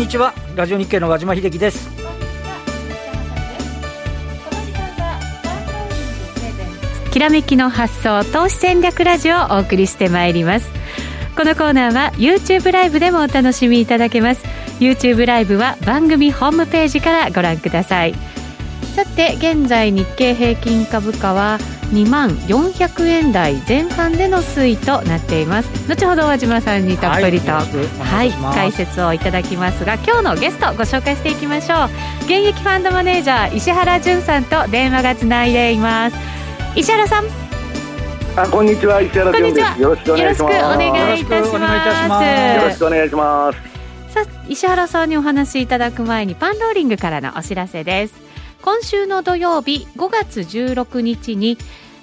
んこんにちは。ラジオ日経の和島秀樹です。きらめきの発想投資戦略ラジオをお送りしてまいります。このコーナーは YouTube ライブでもお楽しみいただけます。YouTube ライブは番組ホームページからご覧ください。さて現在日経平均株価は2万400円台前半での推移となっています。後ほど和島さんにたっぷりと、はい、はい、解説をいただきますが今日のゲストご紹介していきましょう。現役ファンドマネージャー石原淳さんと電話がつないでいます。石原さん。あこんにちは。石原淳です。よろしくお願いします。お願いいたします。よろしくお願いします。さあ石原さんにお話しいただく前にパンローリングからのお知らせです。今週の土曜日5月16日に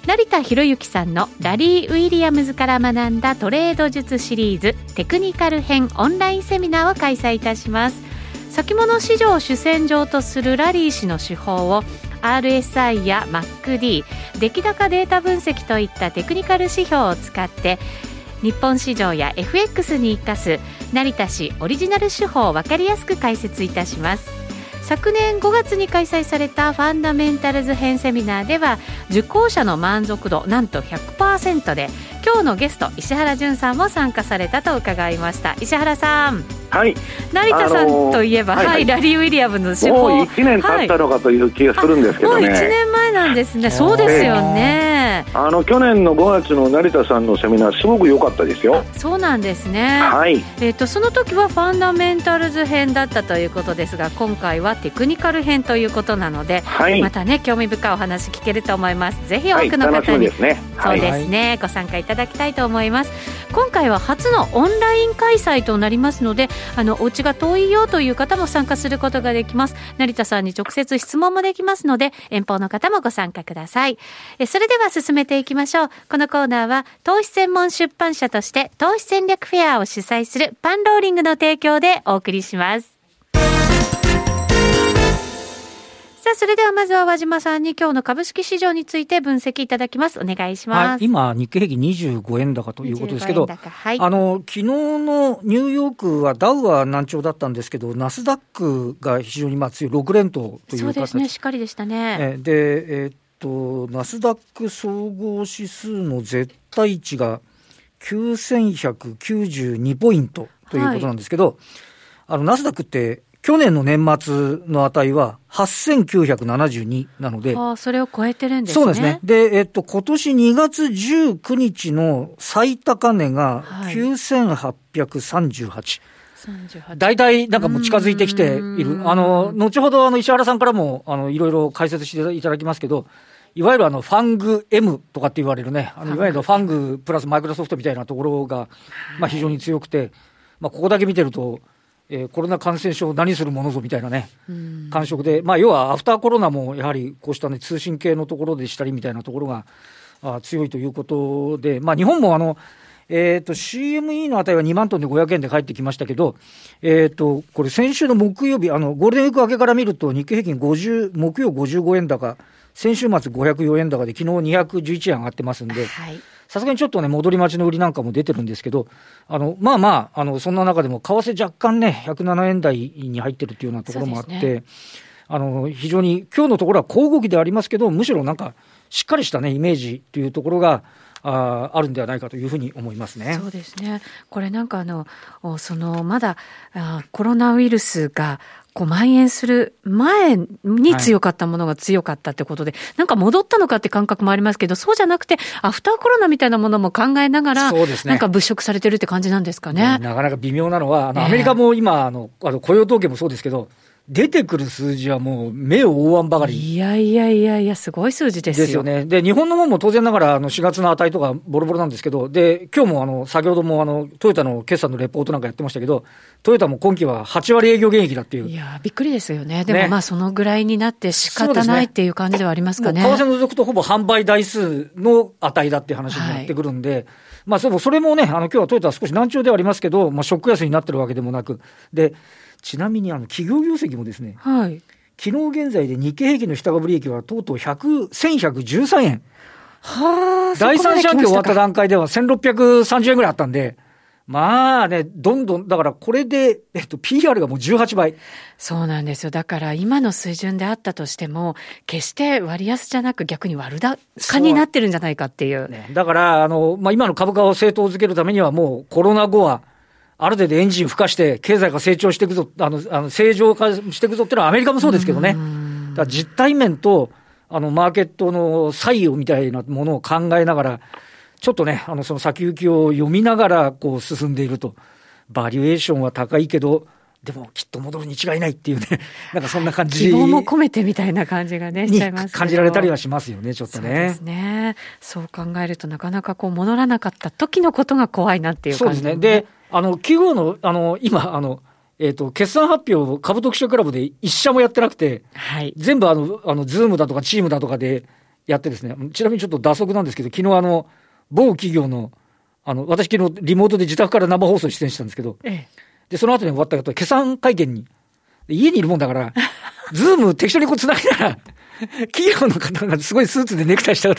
成田博之さんのラリー・ウィリアムズから学んだトレード術シリーズテクニカル編オンラインセミナーを開催いたします。先物市場を主戦場とするラリー氏の手法を RSI や MacD 出来高データ分析といったテクニカル指標を使って日本市場や FX に生かす成田氏オリジナル手法を分かりやすく解説いたします。昨年5月に開催されたファンダメンタルズ編セミナーでは受講者の満足度なんと100%で今日のゲスト石原淳さんも参加されたと伺いました。石原さん。はい。成田さんといえば、あのー、はい、はい、ラリー・ウィリアムの手法。もう1年経ったのかという気がするんですけどね、はい、もう1年前なんですね。そうですよねあの去年の5月の成田さんのセミナーすごく良かったですよ。そうなんですね。はい。えっ、ー、とその時はファンダメンタルズ編だったということですが今回はテクニカル編ということなので、はい、またね興味深いお話聞けると思います。ぜひ多くの方に、はい、ね、そうですね、ご参加いただきたいと思います今回は初のオンライン開催となりますのであのお家が遠いよという方も参加することができます。成田さんに直接質問もできますので遠方の方もご参加ください。えそれでは進めていきましょう。このコーナーは投資専門出版社として投資戦略フェアを主催するパンローリングの提供でお送りします。さあ、それではまずは和島さんに今日の株式市場について分析いただきます。お願いします。はい、今、日経平均25円高ということですけど、はい、あの、昨日のニューヨークはダウは難聴だったんですけど、ナスダックが非常にまあ強い6連投というそうですね、しっかりでしたね。で、えー、っと、ナスダック総合指数の絶対値が9192ポイントということなんですけど、はい、あの、ナスダックって去年の年末の値は8972なので、あそれを超えてるんですね。そうですね。で、えっと、今年2月19日の最高値が9838。はい大体なんかもう近づいてきている。あの、後ほどあの石原さんからも、あの、いろいろ解説していただきますけど、いわゆるあの、ファング M とかって言われるね、あの、いわゆるファングプラスマイクロソフトみたいなところが、まあ非常に強くて、まあここだけ見てると、えー、コロナ感染症何するものぞみたいなね、感触で、まあ、要はアフターコロナもやはりこうした、ね、通信系のところでしたりみたいなところがあ強いということで、まあ、日本もあの、えーと、CME の値は2万トンで500円で返ってきましたけど、えーと、これ、先週の木曜日あの、ゴールデンウィーク明けから見ると、日経平均50、木曜55円高、先週末504円高で、昨日211円上がってますんで。はいさすがにちょっとね、戻り待ちの売りなんかも出てるんですけど、あの、まあまあ、あの、そんな中でも、為替若干ね、107円台に入ってるっていうようなところもあって、ね、あの、非常に、今日のところは小動きでありますけど、むしろなんか、しっかりしたね、イメージというところが、ああるんではないかというふうに思いますね。そうですね。これなんかあの、そのまだあコロナウイルスがこう蔓延する前に強かったものが強かったってことで、はい、なんか戻ったのかって感覚もありますけど、そうじゃなくて、アフターコロナみたいなものも考えながら、そうですね、なんか物色されてるって感じなんですかね。なかなか微妙なのは、あのアメリカも今、あのあの雇用統計もそうですけど、出てくる数字はもう目を覆わんばかり。いやいやいやいや、すごい数字ですよ。ですよね。で、日本のもんも当然ながら、あの、4月の値とかボロボロなんですけど、で、今日もあの、先ほどもあの、トヨタの決算のレポートなんかやってましたけど、トヨタも今期は8割営業減益だっていう。いや、びっくりですよね。でもまあ、そのぐらいになって仕方ないっていう感じではありますかね。ね為替除くとほぼ販売台数の値だっていう話になってくるんで、はいまあ、それもね、あの今日はトヨタは少し難聴ではありますけど、まあ、ショック安になってるわけでもなく、で、ちなみにあの企業業績もですね、はい、昨日現在で日経平均の下株利益はとうとう100 1113円。はあ、第三四半期終わった段階では1630円ぐらいあったんで、まあね、どんどん、だからこれで、えっと、PR がもう18倍。そうなんですよ。だから今の水準であったとしても、決して割安じゃなく逆に悪高になってるんじゃないかっていう。ね、だから、あの、まあ、今の株価を正当づけるためにはもうコロナ後は、ある程度エンジン吹かして、経済が成長していくぞ、あの、あの正常化していくぞっていうのはアメリカもそうですけどね。だ実体面と、あの、マーケットの採用みたいなものを考えながら、ちょっとね、あの、その先行きを読みながら、こう、進んでいると。バリュエーションは高いけど、でもきっと戻るに違いないっていうね、なんかそんな感じ。希望も込めてみたいな感じがね、しちゃいます感じられたりはしますよね、ちょっとね。そうですね。そう考えるとなかなかこう戻らなかった時のことが怖いなっていう感じ、ね、そうですね。で、あの、企業の、あの、今、あの、えっ、ー、と、決算発表、株特集クラブで一社もやってなくて、はい、全部あの、あの、 Zoom だとか Teams だとかでやってですね、ちなみにちょっと蛇足なんですけど、昨日あの、某企業の、あの、私昨日リモートで自宅から生放送出演したんですけど、ええ、で、その後に終わった後、決算会見に、家にいるもんだから、Zoom 適当にこう繋ぎながら、企業の方がすごいスーツでネクタイした、あ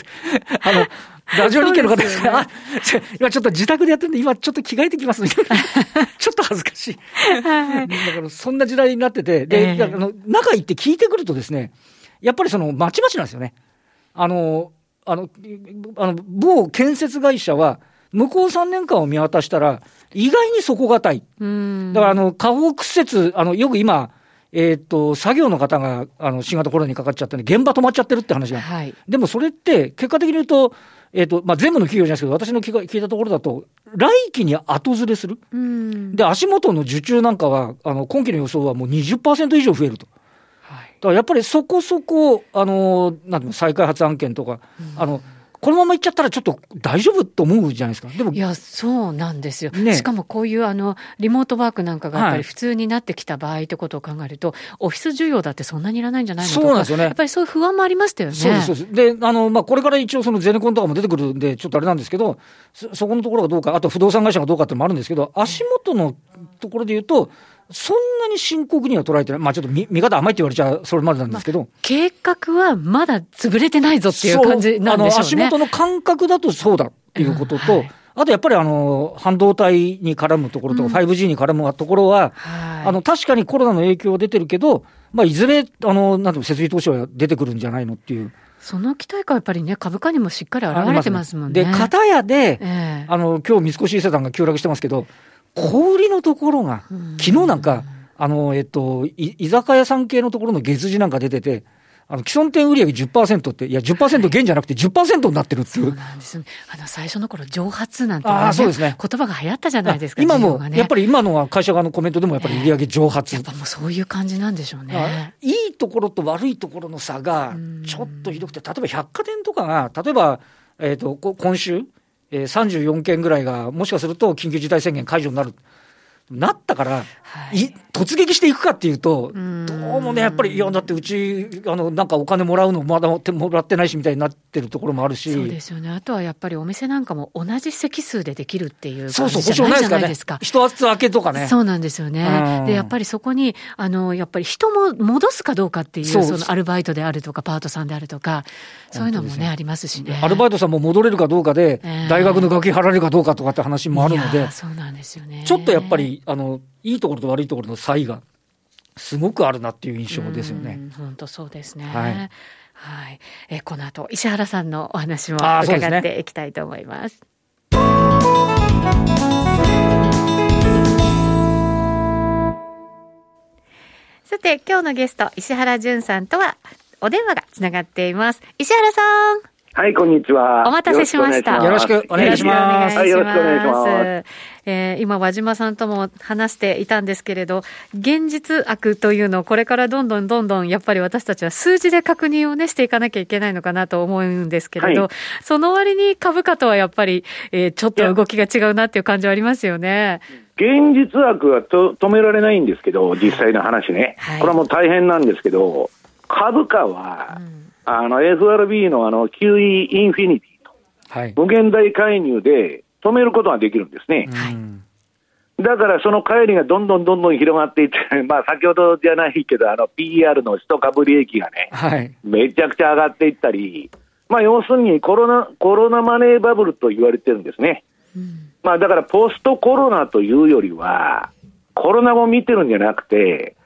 の、ラジオ日経の方ですが、ね、今ちょっと自宅でやってるんで、今ちょっと着替えてきますみたいな。ちょっと恥ずかしい。はい、だからそんな時代になってて、で、えー、あの中行って聞いてくるとですね、やっぱりその、まちまちなんですよね。あの、あの、あの、某建設会社は、向こう3年間を見渡したら、意外に底堅い。だから、あの、下方屈折、あの、よく今、えっ、と、作業の方が、あの、新型コロナにかかっちゃったんで、現場止まっちゃってるって話が。はい、でもそれって、結果的に言うと、えっ、と、まあ、全部の企業じゃないですけど、私の聞いたところだと、来期に後ずれする？で、足元の受注なんかは、あの、今期の予想はもう20%以上増えると。だからやっぱりそこそこ、あの、なんていうの、再開発案件とか、あの、このままいっちゃったらちょっと大丈夫と思うじゃないですか。でも。いや、そうなんですよ。ね、しかもこういうあの、リモートワークなんかがやっぱり普通になってきた場合ってことを考えると、はい、オフィス需要だってそんなにいらないんじゃないのとかそうなんですよね。やっぱりそういう不安もありましたよね。そうです、そうです。で、あの、まあ、これから一応そのゼネコンとかも出てくるんで、ちょっとあれなんですけど、そ、そこのところがどうか、あと不動産会社がどうかっていうのもあるんですけど、足元のところで言うと、そんなに深刻には捉えてない。まあちょっと見見方甘いって言われちゃそれまでなんですけど、まあ、計画はまだ潰れてないぞっていう感じなんでしょうね。足元の感覚だとそうだっていうことと、うんはい、あとやっぱりあの、半導体に絡むところとか、うん、5G に絡むところは、はい、あの、確かにコロナの影響は出てるけど、まあいずれ、あの、なんていう設備投資は出てくるんじゃないのっていう。その期待感やっぱりね、株価にもしっかり現れてますもんね。で、片やで、えー、あの、今日三越伊勢丹が急落してますけど、小売りのところが、昨日なんか、あの、えっと、居酒屋さん系のところの月次なんか出てて、あの、既存店売上10%って、いや、10%減じゃなくて10%になってるっていう。そうなんです。あの、最初の頃、蒸発なんて、ね、あそうですね。言葉が流行ったじゃないですか。今も、ね、やっぱり今のは会社側のコメントでもやっぱり売上蒸発、えー、やっぱもうそういう感じなんでしょうね。いいところと悪いところの差が、ちょっとひどくて、例えば百貨店とかが、例えば、えっ、ー、と、今週、えー、34件ぐらいが、もしかすると緊急事態宣言解除になる。なったから、はい、突撃していくかっていうと、どうもね、やっぱり、いや、だってうち、あの、なんかお金もらうのまだもらってないしみたいになってるところもあるし。そうですよね。あとはやっぱりお店なんかも同じ席数でできるっていう感じじゃないじゃないですか。一つ明けとかね。そうなんですよね。で、やっぱりそこに、あの、やっぱり人も戻すかどうかっていう、そのアルバイトであるとか、パートさんであるとか、そういうのもね、ありますしね。アルバイトさんも戻れるかどうかで、大学の学費払えるかどうかとかって話もあるので、そうなんですよね。ちょっとやっぱり、あの、いいところと悪いところの差異がすごくあるなっていう印象ですよね。本当そうですね。はい。はい、えこの後石原さんのお話も伺っていきたいと思います。さて今日のゲスト石原淳さんとはお電話がつながっています。石原さん。はい、こんにちは。お待たせしました。よろしくお願いします。はい、よろしくお願いします。えー、今、和島さんとも話していたんですけれど、現実悪というのをこれからどんどんどんどん、やっぱり私たちは数字で確認をね、していかなきゃいけないのかなと思うんですけれど、はい、その割に株価とはやっぱり、えー、ちょっと動きが違うなっていう感じはありますよね。現実悪はと止められないんですけど、実際の話ね。はい、これはもう大変なんですけど、株価は、うん。あの FRB のあの QE インフィニティと、はい、無限大介入で止めることができるんですね。はい、だからその帰りがどんどんどんどん広がっていって、まあ、先ほどじゃないけど、あの PR の一株利益がね、はい、めちゃくちゃ上がっていったり、まあ、要するにコロナコロナマネーバブルと言われてるんですね。うん。まあだからポストコロナというよりは、コロナも見てるんじゃなくて、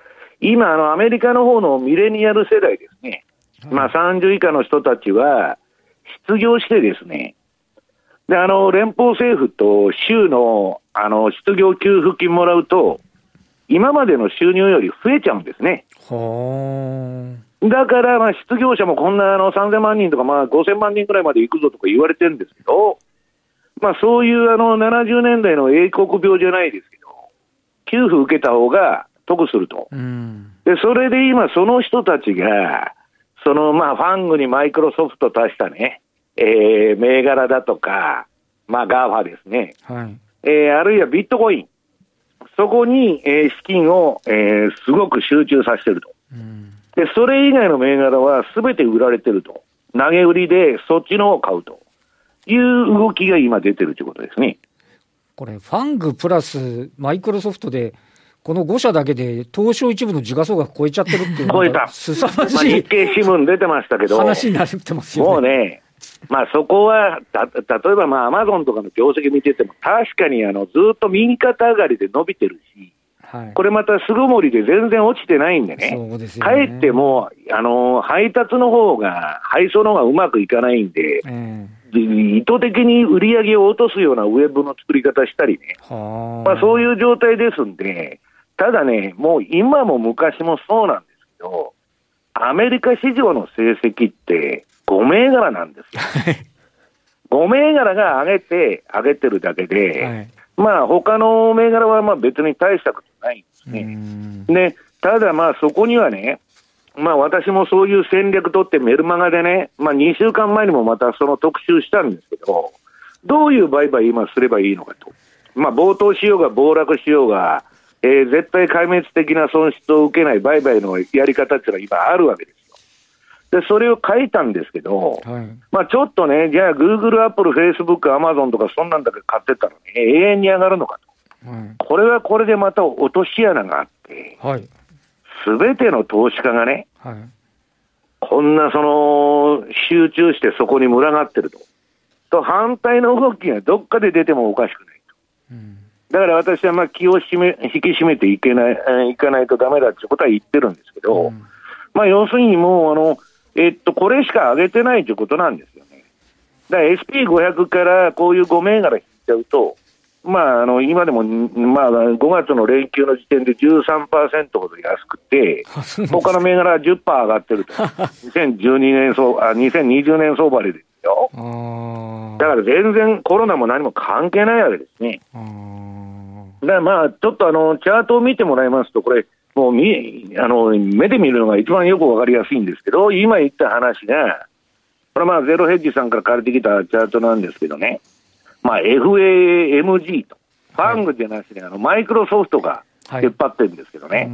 今、あの、アメリカの方のミレニアル世代ですね。まあ30以下の人たちは、失業してですね、で、あの、連邦政府と州の、あの、失業給付金もらうと、今までの収入より増えちゃうんですね。だから、まあ、失業者もこんなあの3000万人とか、まあ、5000万人ぐらいまで行くぞとか言われてるんですけど、まあ、そういうあの70年代の英国病じゃないですけど、給付受けた方が得すると。うん、で、それで今、その人たちが、そのまあ、 FANG にマイクロソフト足したね、えー、銘柄だとか、まあ、 GAFA ですね。はい。えー、あるいはビットコイン。そこに、えー、資金を、えー、すごく集中させてると。うん、で、それ以外の銘柄はすべて売られてると。投げ売りでそっちのを買うという動きが今出てるということですね。これ、ファングプラスマイクロソフトで、この5社だけで東証一部の時価総額超えちゃってるっていうのが、すさまじい、まあ、日経新聞出てましたけど、話になってますよね。もうね、まあそこは、た例えばまあアマゾンとかの業績見てても、確かにあのずっと右肩上がりで伸びてるし、はい、これまた巣ごもりで全然落ちてないんでね、そうですね。かえってもあの配達の方が、配送の方がうまくいかないんで、えー、意図的に売り上げを落とすようなウェブの作り方したりね、まあ、そういう状態ですんで、ただね、もう今も昔もそうなんですけど、アメリカ市場の成績って、5銘柄なんですよ。5銘柄が上げて、上げてるだけで、はい、まあ他の銘柄はまあ別に大したことないんですね。で、ただまあそこにはね、まあ私もそういう戦略取ってメルマガでね、まあ2週間前にもまたその特集したんですけど、どういう売買今すればいいのかと。まあ冒頭しようが暴落しようが、えー、絶対壊滅的な損失を受けない売買のやり方っていうのは今あるわけです。で、それを書いたんですけど、はい、まあちょっとね、じゃあ、グーグル、アップル、フェイスブック、アマゾンとか、そんなんだけ買ってたらね、永遠に上がるのかと。はい、これはこれでまた落とし穴があって、す、べ、ての投資家がね、はい、こんなその集中してそこに群がってると。と、反対の動きがどっかで出てもおかしくないと。うん、だから私はまあ気を締め引き締めていけない、いかないとだめだってことは言ってるんですけど、うん、まあ要するにもう、あの、えっと、これしか上げてないということなんですよね。だから SP500 からこういう5銘柄引いちゃうと、まあ、あの今でも、まあ、5月の連休の時点で13%ほど安くて、他の銘柄は10%上がってると、2012年相あ2020年相場でですよ。だから全然コロナも何も関係ないわけですね。だからまあ、ちょっとあのチャートを見てもらいますと、これ、もう見あの目で見るのが一番よくわかりやすいんですけど、今言った話が、これはまあゼロヘッジさんから借りてきたチャートなんですけどね、まあ、FAMG と、ファングじゃなしに、あのマイクロソフトが引っ張ってるんですけどね、はい、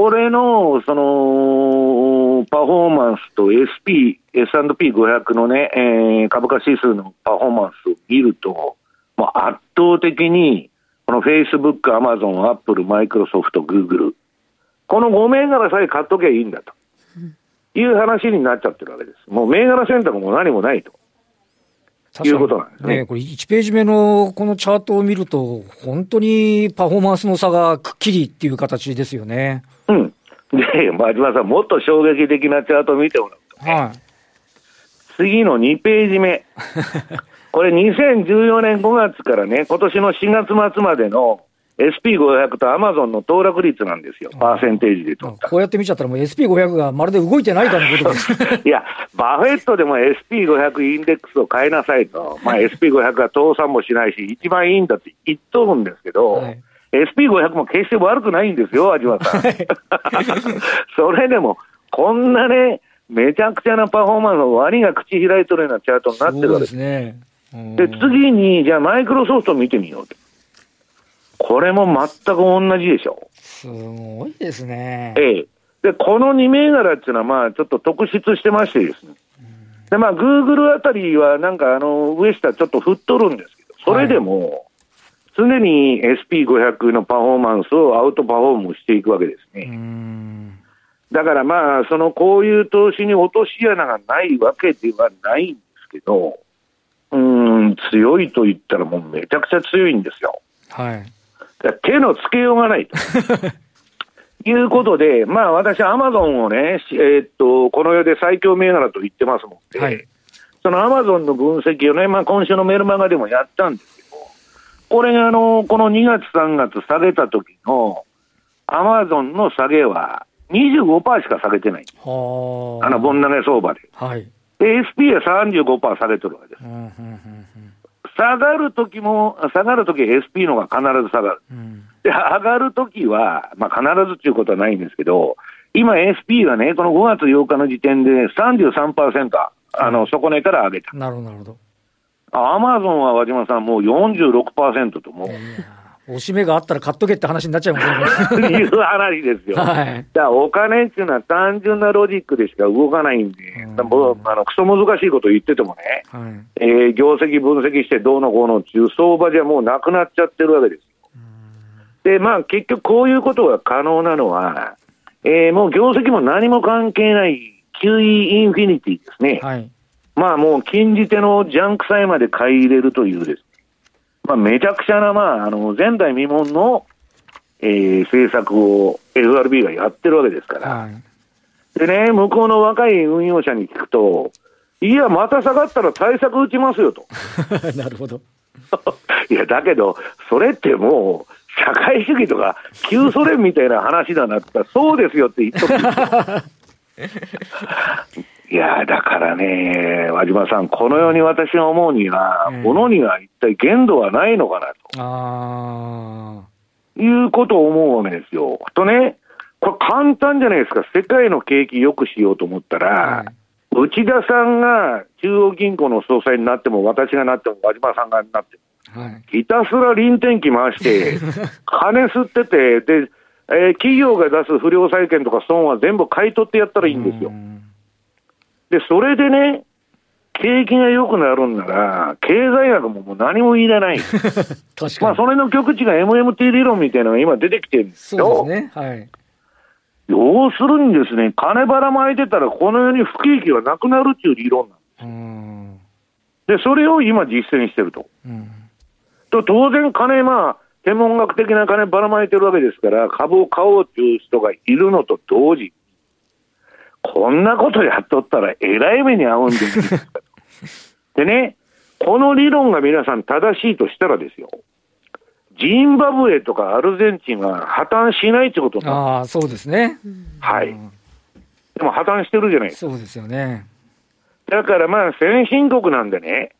これのそのパフォーマンスと SP、S&P500 のね、えー、株価指数のパフォーマンスを見ると、もう圧倒的にこのフェイスブック、アマゾン、アップル、マイクロソフト、グーグル、この5銘柄さえ買っときゃいいんだという話になっちゃってるわけです。もう銘柄選択も何もないと。いうことなんですね。ねこれ1ページ目のこのチャートを見ると、本当にパフォーマンスの差がくっきりっていう形ですよね。うん。で、真島さん、もっと衝撃的なチャートを見てもらうと、ね、はい。次の2ページ目。これ2014年5月からね、今年の4月末までの SP500 とアマゾンの騰落率なんですよ、パーセンテージで取ったこうやって見ちゃったら、もう SP500 がまるで動いてないかのことです。いや、バフェットでも SP500 インデックスを変えなさいと、まあ、SP500 は倒産もしないし、一番いいんだって言っとるんですけど、はい、SP500 も決して悪くないんですよ、味はさん。それでも、こんなね、めちゃくちゃなパフォーマンスのワニが口開いとるようなチャートになってるわけですね。で、次に、じゃあマイクロソフト見てみようと。これも全く同じでしょ。すごいですね。ええ。で、この2銘柄っていうのは、まあ、ちょっと特筆してましてですね。で、まあ、グーグルあたりは、なんか、あの、上下ちょっと振っとるんですけど、それでも、常に SP500 のパフォーマンスをアウトパフォームしていくわけですね。だからまあ、その、こういう投資に落とし穴がないわけではないんですけど、うん、ん、強いと言ったらもうめちゃくちゃ強いんですよ。はい。手のつけようがないと。いうことで、まあ私、アマゾンをね、えー、っと、この世で最強銘柄と言ってますもんで、はい、そのアマゾンの分析をね、まあ今週のメルマガでもやったんですこれがあの、この2月3月下げた時のアマゾンの下げは25%しか下げてない。あの、ボン投げ相場で。はい。で、SP は35%下げてるわけです。うんうんうん下がるときも、下がるとき SP のが必ず下がる。うん、で、上がるときは、まあ必ずっていうことはないんですけど、今 SP がね、この5月8日の時点で33%、あの、底値から上げた。なるほど、なるほど。アマゾンは和島さんもう46%ともう。おしめがあったら買っとけって話になっちゃいますね。いう話ですよ。はい。だからお金っていうのは単純なロジックでしか動かないんで、うん、もあのクソ難しいこと言っててもね、はい、えー、業績分析してどうのこうのっていう相場じゃもうなくなっちゃってるわけですよ。で、まあ結局こういうことが可能なのは、えー、もう業績も何も関係ない QE インフィニティですね。はい。まあもう禁じ手のジャンク債まで買い入れるというですまあ、めちゃくちゃな、まあ、あの前代未聞の、えー、政策を FRB がやってるわけですから、はい、でね、向こうの若い運用者に聞くと、いや、また下がったら対策打ちますよと。なるほど。いや、だけど、それってもう、社会主義とか旧ソ連みたいな話だなってそうですよって言っとく いやだからね、和島さん、このように私が思うには、も、の、には一体限度はないのかなと。あいうことを思うわけですよ。とね、これ簡単じゃないですか、世界の景気よくしようと思ったら、はい、内田さんが中央銀行の総裁になっても、私がなっても、和島さんがなっても、はい、ひたすら臨転機回して、金吸ってて、で、えー、企業が出す不良債権とか損は全部買い取ってやったらいいんですよ。で、それでね、景気が良くなるんなら、経済学ももう何も言いらない。まあ、それの極地が MMT 理論みたいなのが今出てきてるんですよ。そうですね。はい。要するにですね、金ばらまいてたら、この世に不景気がなくなるっていう理論なんです。で、それを今実践してると。うん、と当然、金、まあ、天文学的な金ばらまいてるわけですから、株を買おうっていう人がいるのと同時こんなことやっとったらえらい目に遭うんですでね、この理論が皆さん正しいとしたらですよ、ジンバブエとかアルゼンチンは破綻しないってことになああ、そうですね。はい。でも破綻してるじゃないですか。そうですよね。だからまあ先進国なんでね、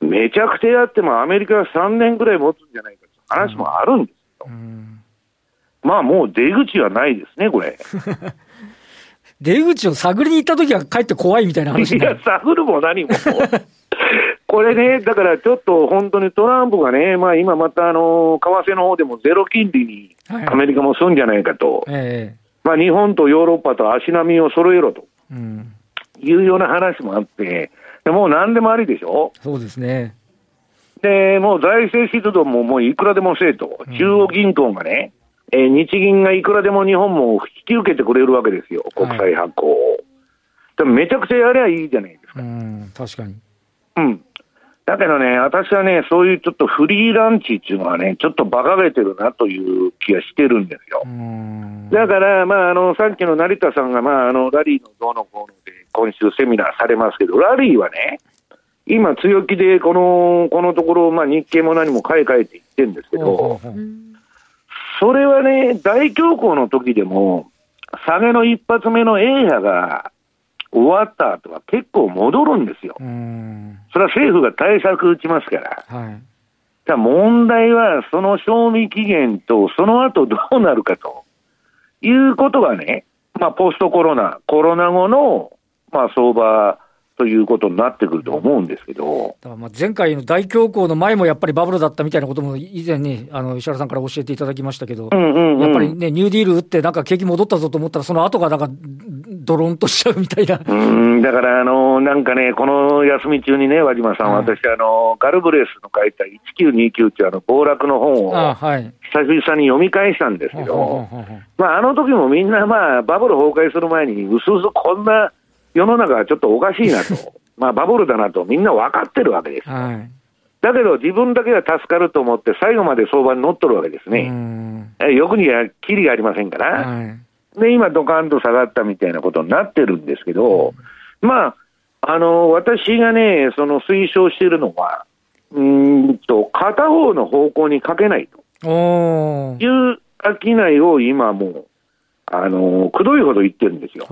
めちゃくちゃやってもアメリカは3年ぐらい持つんじゃないかって話もあるんですよ。うん、まあもう出口はないですね、これ。出口を探りに行った時はかえって怖いみたいな話いや、探るも何も。これね、だからちょっと本当にトランプがね、まあ、今またあの為替の方でもゼロ金利にアメリカもするんじゃないかと、はい、まあ、日本とヨーロッパと足並みを揃えろと、うん、いうような話もあって、もう何でもありでしょ？そうですね。でもう財政出動ももういくらでもせえと、中央銀行がね、えー、日銀がいくらでも日本も引き受けてくれるわけですよ、国債発行を。はい、めちゃくちゃやりゃいいじゃないですか。うん確かに。うん。だけどね、私はね、そういうちょっとフリーランチっていうのはね、ちょっと馬鹿げてるなという気がしてるんですよ。だから、まあ、あの、さっきの成田さんが、まあ、あの、ラリーのどうのこうので、今週セミナーされますけど、ラリーはね、今強気で、この、このところ、まあ、日経も何も買い替えていってるんですけど、それはね、大恐慌の時でも、下げの一発目の A 波が終わった後は結構戻るんですよ。それは政府が対策打ちますから。はい、じゃ問題は、その賞味期限と、その後どうなるかということがね、まあ、ポストコロナ、コロナ後の、まあ、相場ということになってくると思うんですけど。だからまあ前回の大恐慌の前もやっぱりバブルだったみたいなことも以前に、あの、石原さんから教えていただきましたけど、うんうんうん、やっぱりね、ニューディール打ってなんか景気戻ったぞと思ったら、その後がなんか、ドロンとしちゃうみたいな。うん、だからあの、なんかね、この休み中にね、和島さん、はい、私、あの、ガルブレスの書いた1929っていうあの、暴落の本を、はい、久々に読み返したんですけど、まあ、あの時もみんなまあ、バブル崩壊する前に、うすうすこんな、世の中はちょっとおかしいなと、まあバブルだなと。みんな分かってるわけです。はい、だけど自分だけは助かると思って、最後まで相場に乗っとるわけですね。よくにはきりがありませんから、はい、で今、ドカンと下がったみたいなことになってるんですけど、まあ、あの私がね、その推奨しているのは、うんと片方の方向にかけないと。いう商いを今もう、あのくどいほど言ってるんですよ。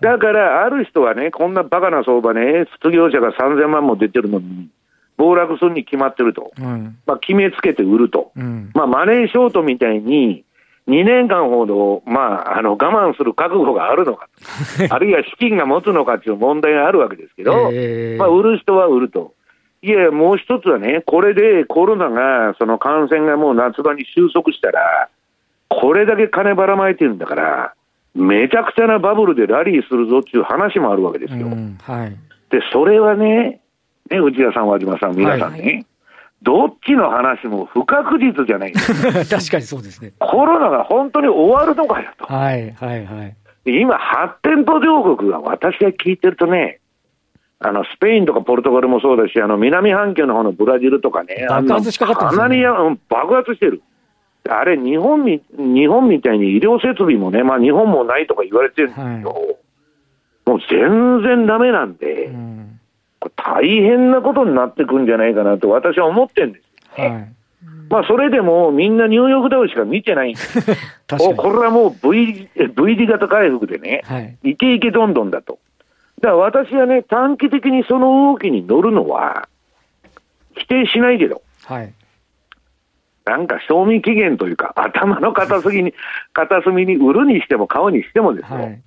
だから、ある人はね、こんなバカな相場ね、失業者が3000万も出てるのに、暴落するに決まってると、うん、まあ、決めつけて売ると、うん、まあ、マネーショートみたいに、2年間ほど、まあ、あの我慢する覚悟があるのか、あるいは資金が持つのかっていう問題があるわけですけど、えー、まあ、売る人は売ると。いや、もう一つはね、これでコロナが、その感染がもう夏場に収束したら、これだけ金ばらまいてるんだから、めちゃくちゃなバブルでラリーするぞっていう話もあるわけですよ。うん、はい、で、それはね、ね、内田さん、和島さん、皆さんね、はい、どっちの話も不確実じゃないですか。確かにそうですね。コロナが本当に終わるのかよと。はい、はい、はい。今、発展途上国が私が聞いてるとね、あの、スペインとかポルトガルもそうだし、あの、南半球の方のブラジルとかね、爆発しかかってますね。かなり爆発してる。あれ、日本み、日本みたいに医療設備もね、まあ日本もないとか言われてるんですけど、はい、もう全然ダメなんで、うん、大変なことになってくんじゃないかなと私は思ってるんですよね。はい。まあ、それでもみんなニューヨークダウしか見てないんで。すおこれはもう V, v 字型回復でね、はい、いけいけどんどんだと。だから私はね、短期的にその動きに乗るのは、否定しないけど、はい、なんか賞味期限というか、頭の片隅に、片隅に売るにしても買うにしてもですよ、はい、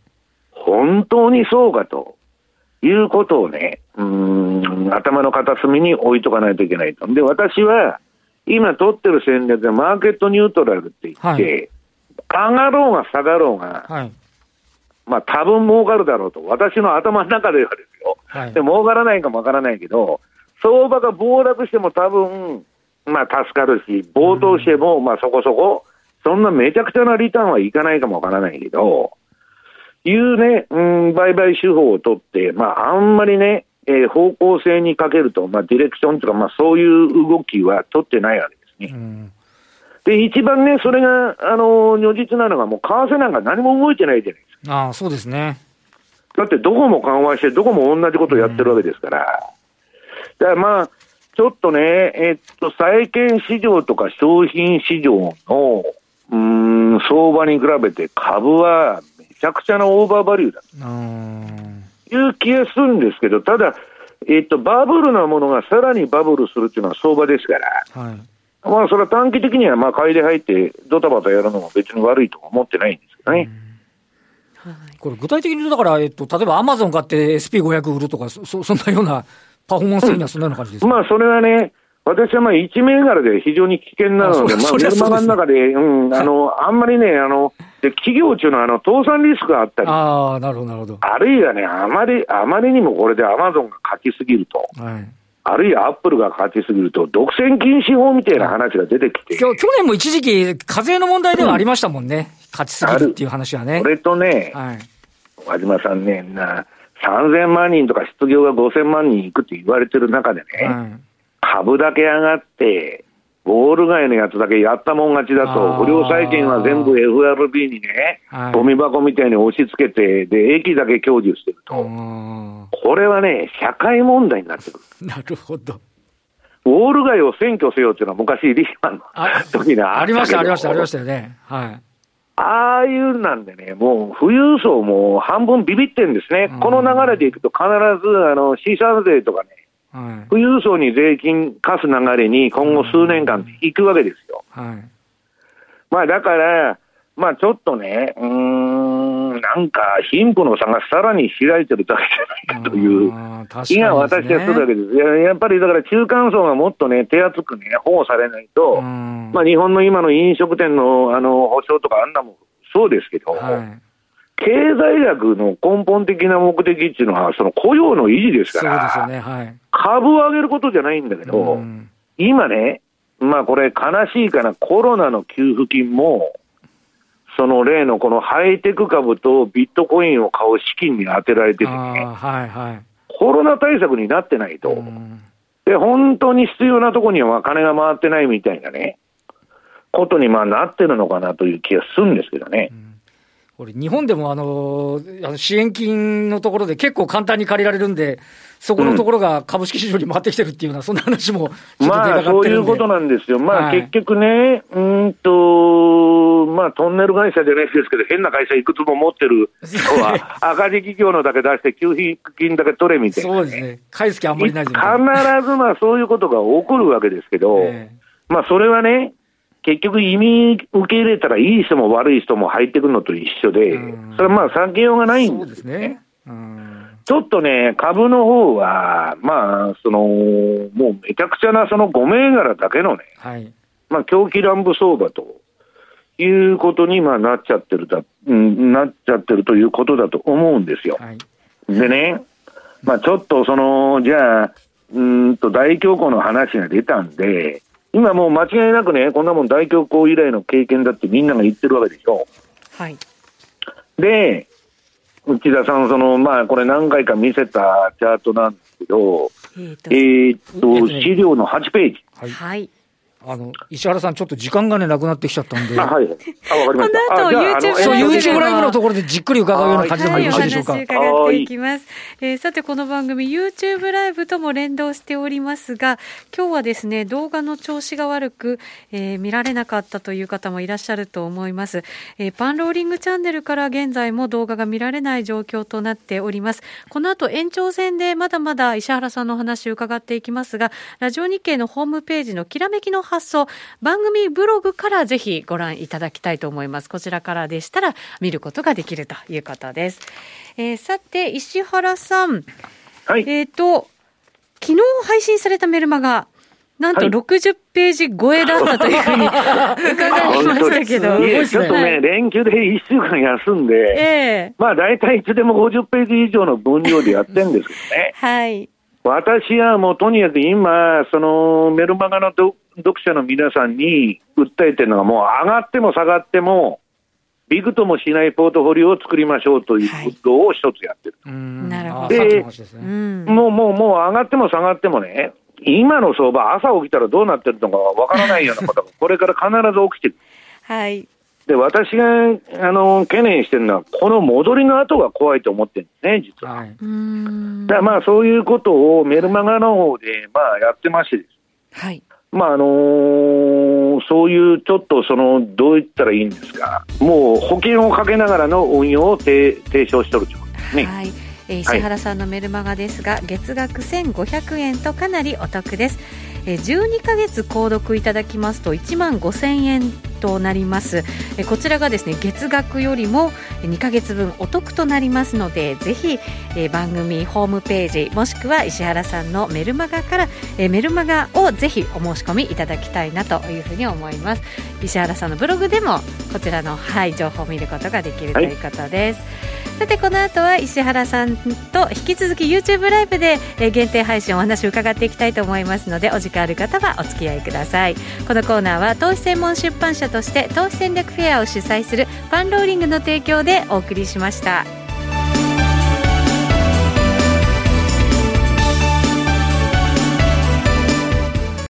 本当にそうかということをね、うん、頭の片隅に置いとかないといけないと。で、私は、今取ってる戦略でマーケットニュートラルって言って、はい、上がろうが下がろうが、はい、まあ多分儲かるだろうと、私の頭の中ではですよ、はい、で儲からないかもわからないけど、相場が暴落しても多分まあ、助かるし、暴騰しても、まあ、そこそこ、そんなめちゃくちゃなリターンはいかないかもわからないけど、いうね、うん、売買手法を取って、まあ、あんまりね、えー、方向性にかけると、まあ、ディレクションとか、まあ、そういう動きは取ってないわけですね。うんで、一番ね、それが、あの、如実なのが、もう、為替なんか何も動いてないじゃないですか。ああ、そうですね。だって、どこも緩和して、どこも同じことをやってるわけですから。だからまあ、ちょっとね、えっと、債券市場とか商品市場の、うん、相場に比べて株はめちゃくちゃなオーバーバリューだという気がするんですけど、ただ、えっと、バブルなものがさらにバブルするっていうのは相場ですから、はい、まあ、それは短期的には、まあ、買いで入って、ドタバタやるのも別に悪いとは思ってないんですけどね。これ具体的に言うと、だから、えっと、例えばアマゾン買って SP500 売るとか、そそんなようなパフォーマンス的にはそんなような感じですか、まあ、それはね、私はまあ1銘柄で非常に危険なので、あまあ、メルマガの中で、うん、あの、あんまりね、あの、で企業中のあの倒産リスクがあったり、あなるほどなるほど。あるいはね、あまりあまりにもこれでアマゾンが勝ちすぎると、はい、あるいはアップルが勝ちすぎると、独占禁止法みたいな話が出てきて、去年も一時期、課税の問題ではありましたもんね、うん、勝ちすぎるっていう話はね。それとね、はい、和島さんね、な3000万人とか失業が5000万人いくって言われてる中でね、うん、株だけ上がって、ボール街のやつだけやったもん勝ちだと、不良債権は全部 FRB にね、ゴミ箱みたいに押し付けて、で、駅だけ享受してると。これはね、社会問題になってくる。なるほど。ウォール街を占拠せよっていうのは昔、リーマンの時にありました、ありました、ありましたよね。はい。ああいうなんでね、もう富裕層も半分ビビってるんですね、この流れでいくと、必ずあの資産税とかね、はい、富裕層に税金課す流れに今後数年間いくわけですよ。はい、まあだから、まあちょっとね、うん、なんか貧富の差がさらに開いてるだけじゃないかという気が私はするわけです。ややっぱりだから中間層がもっとね、手厚くね、保護されないと、まあ日本の今の飲食店のあの保証とかあんなもそうですけど、はい。経済学の根本的な目的っていうのは、その雇用の維持ですから、そうですよねはい、株を上げることじゃないんだけど、今ね、まあこれ、悲しいかな、コロナの給付金も、その例のこのハイテク株とビットコインを買う資金に充てられててね、はいはい、コロナ対策になってないと、で、本当に必要なところには金が回ってないみたいなね、ことにまあなってるのかなという気がするんですけどね。うん。これ、日本でもあの支援金のところで結構簡単に借りられるんで、そこのところが株式市場に回ってきてるっていうような、そんな話もまあ、そういうことなんですよ。まあ、結局ね、うんと、まあ、トンネル会社じゃないですけど、変な会社いくつも持ってる人は、赤字企業のだけ出して、給付金だけ取れみたいな、そうですね。返す気あんまりないです必ずまあ、そういうことが起こるわけですけど、えー、まあ、それはね、結局移民受け入れたらいい人も悪い人も入ってくるのと一緒で、それはまあ避けようがないんですね。ちょっとね、株の方は、まあ、その、もうめちゃくちゃなその5銘柄だけのね、はい、まあ、狂気乱舞相場ということにまあなっちゃってるだ、うん、なっちゃってるということだと思うんですよ。はい、でね、まあ、ちょっとその、じゃあ、うんと大恐慌の話が出たんで、今もう間違いなくね、こんなもん大恐慌以来の経験だってみんなが言ってるわけでしょ。はい。で、内田さん、その、まあ、これ何回か見せたチャートなんですけど、えっ、ー、と、資料の8ページ。はい。あの、石原さん、ちょっと時間がね、なくなってきちゃったんで。あ、はい。あ、わかりました。この後、YouTube そう、YouTube ライブのところでじっくり伺うような感じでもよろしいでしょうか。はい、お話伺っていきます。えー、さて、この番組、YouTube ライブとも連動しておりますが、今日はですね、動画の調子が悪く、えー、見られなかったという方もいらっしゃると思います。えー、パンローリングチャンネルから現在も動画が見られない状況となっております。この後、延長戦でまだまだ石原さんのお話を伺っていきますが、ラジオ日経のホームページのきらめきの発想、番組ブログからぜひご覧いただきたいと思います。こちらからでしたら見ることができるということです。えー、さて、石原さん。はい。えっ、ー、と、昨日配信されたメルマガ、なんと60ページ超えだったというふうに 伺いましたけど。いちょっとね、連休で1週間休んで、ええー、まあ大体いつでも50ページ以上の分量でやってるんですけどね。はい。私はもうとにかく今、そのメルマガの読者の皆さんに訴えてるのが、もう上がっても下がっても、ビクともしないポートフォリオを作りましょうということを一つやってる。はい、なるほど。で、もうもうもう上がっても下がってもね、今の相場、朝起きたらどうなってるのかわからないようなことが、これから必ず起きてる。はい。で、私が、あの、懸念してるのは、この戻りの後が怖いと思ってるんですね、実は。はい、だまあ、そういうことをメルマガの方で、まあ、やってましてです。はい。まあ、あのー、そういうちょっとその、どう言ったらいいんですか、もう保険をかけながらの運用を提唱してるということですね。はい。えー、石原さんのメルマガですが、はい、月額1500円とかなりお得です。え、12ヶ月購読いただきますと1万5000円となります。えこちらがですね月額よりも2ヶ月分お得となりますのでぜひえ番組ホームページもしくは石原さんのメルマガからえメルマガをぜひお申し込みいただきたいなというふうに思います。石原さんのブログでもこちらのはい情報を見ることができるということです、はい、さてこの後は石原さんと引き続き YouTube ライブで限定配信お話を伺っていきたいと思いますのでお時間ある方はお付き合いくださいこのコーナーは投資専門出版社として投資戦略フェアを主催するファンローリングの提供でお送りしました。